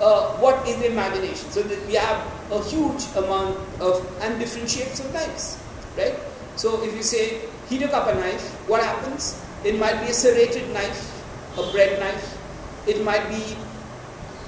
uh, what is the imagination? So we have a huge amount of and different shapes of knives, right? So if you say he took up a knife, what happens? It might be a serrated knife, a bread knife. It might be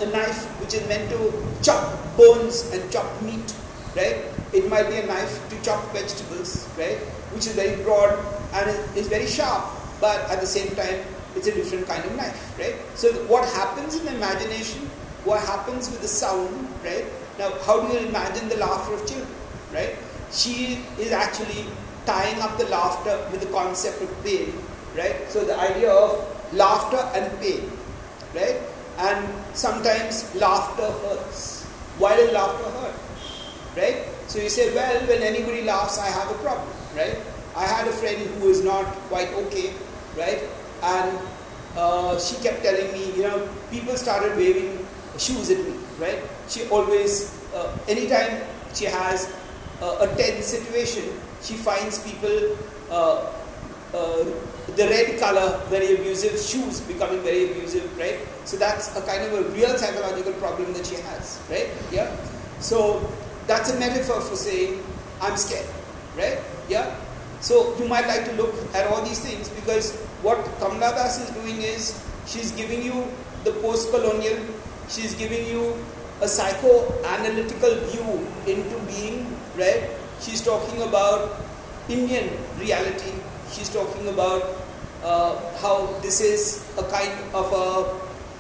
a knife which is meant to chop bones and chop meat, right? It might be a knife to chop vegetables, right? Which is very broad and is very sharp, but at the same time, it's a different kind of knife, right? So what happens in the imagination, what happens with the sound, right? Now, how do you imagine the laughter of children, right? She is actually tying up the laughter with the concept of pain, right? So the idea of laughter and pain, right? And sometimes laughter hurts. Why does laughter hurt? Right? So you say, well, when anybody laughs, I have a problem, right? I had a friend who is not quite okay, right? And uh, she kept telling me, you know, people started waving shoes at me, right? She always, uh, anytime she has uh, a tense situation, she finds people uh, the red color very abusive, shoes becoming very abusive, right? So that's a kind of a real psychological problem that she has, right? Yeah. So that's a metaphor for saying I'm scared, right? Yeah. So you might like to look at all these things because what Kamala Das is doing is she's giving you the post-colonial, she's giving you a psychoanalytical view into being, right? She's talking about Indian reality. She's talking about uh, how this is a kind of a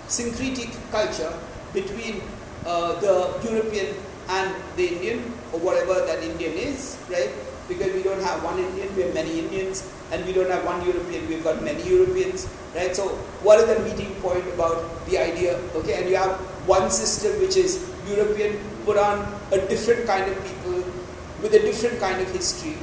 syncretic culture between uh, the European and the Indian, or whatever that Indian is, right? Because we don't have one Indian, we have many Indians, and we don't have one European, we've got many Europeans, right? So, what is the meeting point about the idea? Okay, and you have one system which is European, put on a different kind of people with a different kind of history,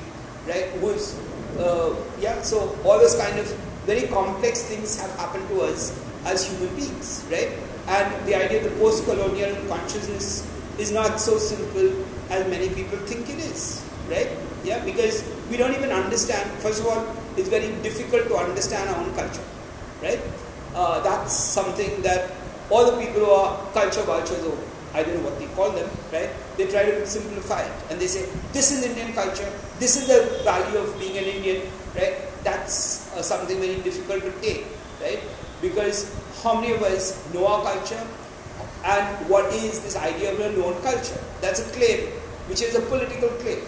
right? Who's, uh, yeah, so all those kind of very complex things have happened to us as human beings, right? And the idea of the post-colonial consciousness is not so simple as many people think it is, right? Yeah, because we don't even understand. First of all, it's very difficult to understand our own culture, right? Uh, that's something that all the people who are culture vultures, or I don't know what they call them, right? They try to simplify it and they say, this is Indian culture, this is the value of being an Indian, right? That's uh, something very difficult to take, right? Because how many of us know our culture and what is this idea of a known culture? That's a claim, which is a political claim,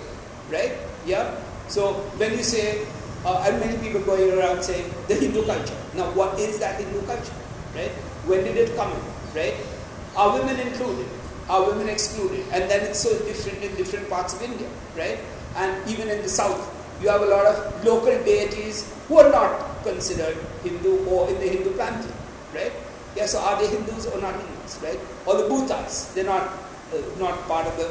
right? Yeah. So when you say, uh, and many people going around saying the Hindu culture. Now, what is that Hindu culture, right? When did it come in, right? Are women included? Are women excluded? And then it's so different in different parts of India, right? And even in the south, you have a lot of local deities who are not considered Hindu or in the Hindu pantheon, right? Yeah, so are they Hindus or not Hindus, right? Or the Bhutas, they're not uh, not part of the,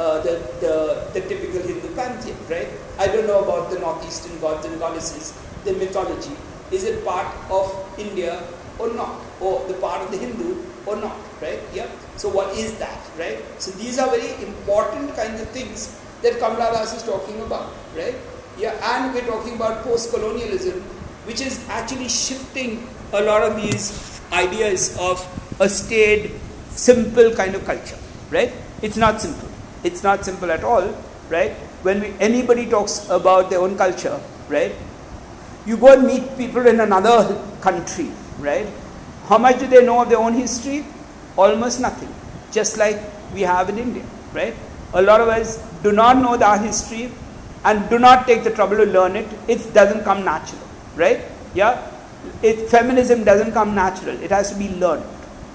uh, the, the the typical Hindu pantheon, right? I don't know about the northeastern gods and goddesses, the mythology. Is it part of India or not, or the part of the Hindu or not, right? Yeah. So what is that, right? So these are very important kinds of things that Kamala Das is talking about, right? Yeah, and we're talking about post-colonialism, which is actually shifting a lot of these ideas of a staid, simple kind of culture, right? It's not simple. It's not simple at all, right? When we, anybody talks about their own culture, right? You go and meet people in another country, right? How much do they know of their own history? Almost nothing. Just like we have in India, right? A lot of us do not know our history and do not take the trouble to learn it. It doesn't come natural, right? Yeah? It, feminism doesn't come natural. It has to be learned,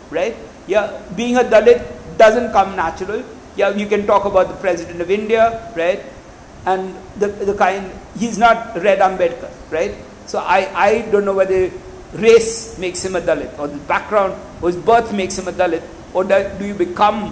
right? Yeah, being a Dalit doesn't come natural. Yeah, you can talk about the president of India, right? And the, the kind, he's not read Ambedkar, right? So I, I don't know whether race makes him a Dalit or the background or his birth makes him a Dalit or do you become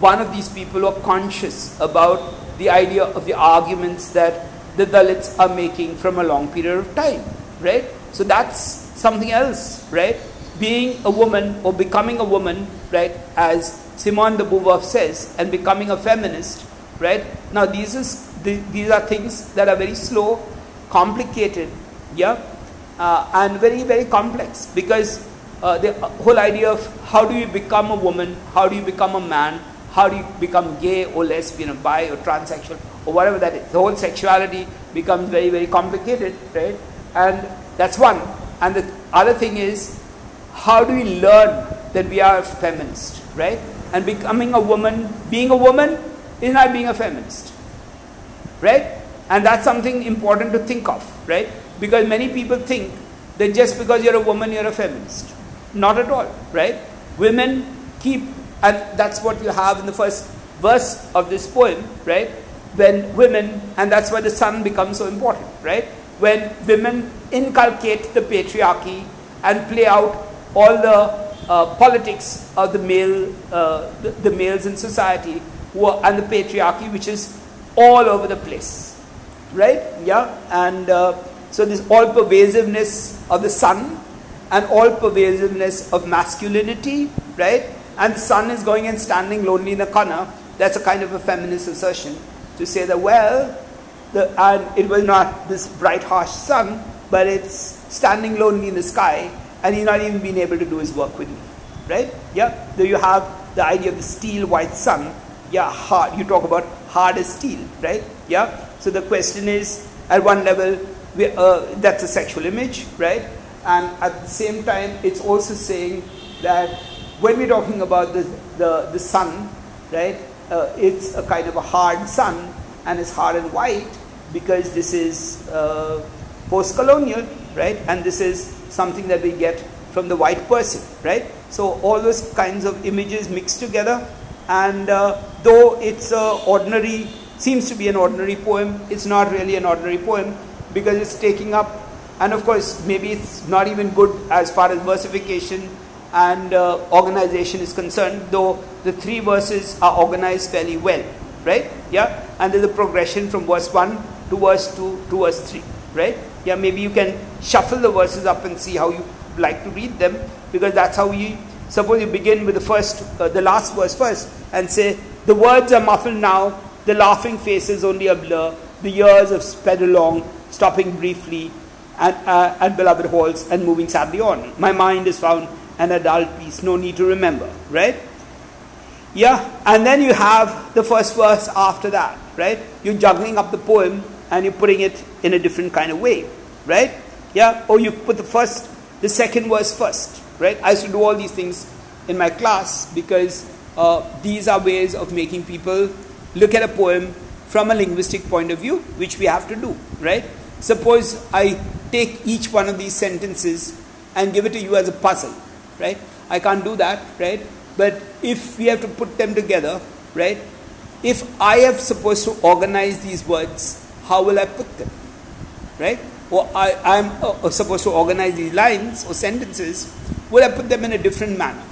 one of these people who are conscious about the idea of the arguments that the Dalits are making from a long period of time, right? So that's something else, right? Being a woman or becoming a woman, right, as Simone de Beauvoir says, and becoming a feminist, right? Now these is these are things that are very slow, complicated, yeah, uh, and very very complex because uh, the whole idea of how do you become a woman, how do you become a man, how do you become gay or lesbian or bi or transsexual or whatever that is. The whole sexuality becomes very very complicated, right? And that's one. And the other thing is how do we learn that we are feminist, right? And becoming a woman, being a woman is not being a feminist, right? And that's something important to think of, right? Because many people think that just because you're a woman, you're a feminist. Not at all, right? Women keep, and that's what you have in the first verse of this poem, right? When women, and that's why the sun becomes so important, right? When women inculcate the patriarchy and play out all the uh, politics of the male, uh, the, the, males in society, who are, and the patriarchy, which is all over the place, right? Yeah, and uh, so this all pervasiveness of the sun and all pervasiveness of masculinity, right? And the sun is going and standing lonely in a corner. That's a kind of a feminist assertion to say that, well, the, and it was not this bright, harsh sun, but it's standing lonely in the sky, and he's not even being able to do his work with me, right? Yeah. There you have the idea of the steel white sun. Yeah, hard. You talk about hard as steel, right? Yeah. So the question is, at one level, we, uh, that's a sexual image, right? and at the same time it's also saying that when we're talking about the, the, the sun, right, uh, it's a kind of a hard sun and it's hard and white because this is uh, post-colonial, right, and this is something that we get from the white person, right. So all those kinds of images mixed together, and uh, though it's a ordinary, seems to be an ordinary poem, it's not really an ordinary poem because it's taking up and of course maybe it's not even good as far as versification and uh, organization is concerned though the three verses are organized fairly well right? Yeah? And there's a progression from verse 1 to verse 2 to verse 3 right? Yeah maybe you can shuffle the verses up and see how you like to read them because that's how you suppose you begin with the first uh, the last verse first and say the words are muffled now the laughing faces only a blur the years have sped along stopping briefly and, uh, at beloved halls and moving sadly on. My mind is found an adult peace, no need to remember, right? Yeah, and then you have the first verse after that, right? You're juggling up the poem and you're putting it in a different kind of way, right? Yeah, or you put the first, the second verse first, right? I used to do all these things in my class because uh, these are ways of making people look at a poem from a linguistic point of view, which we have to do, right? Suppose I take each one of these sentences and give it to you as a puzzle, right? I can't do that, right? But if we have to put them together, right? If I am supposed to organize these words, how will I put them? Right? Or I am uh, supposed to organize these lines or sentences, will I put them in a different manner?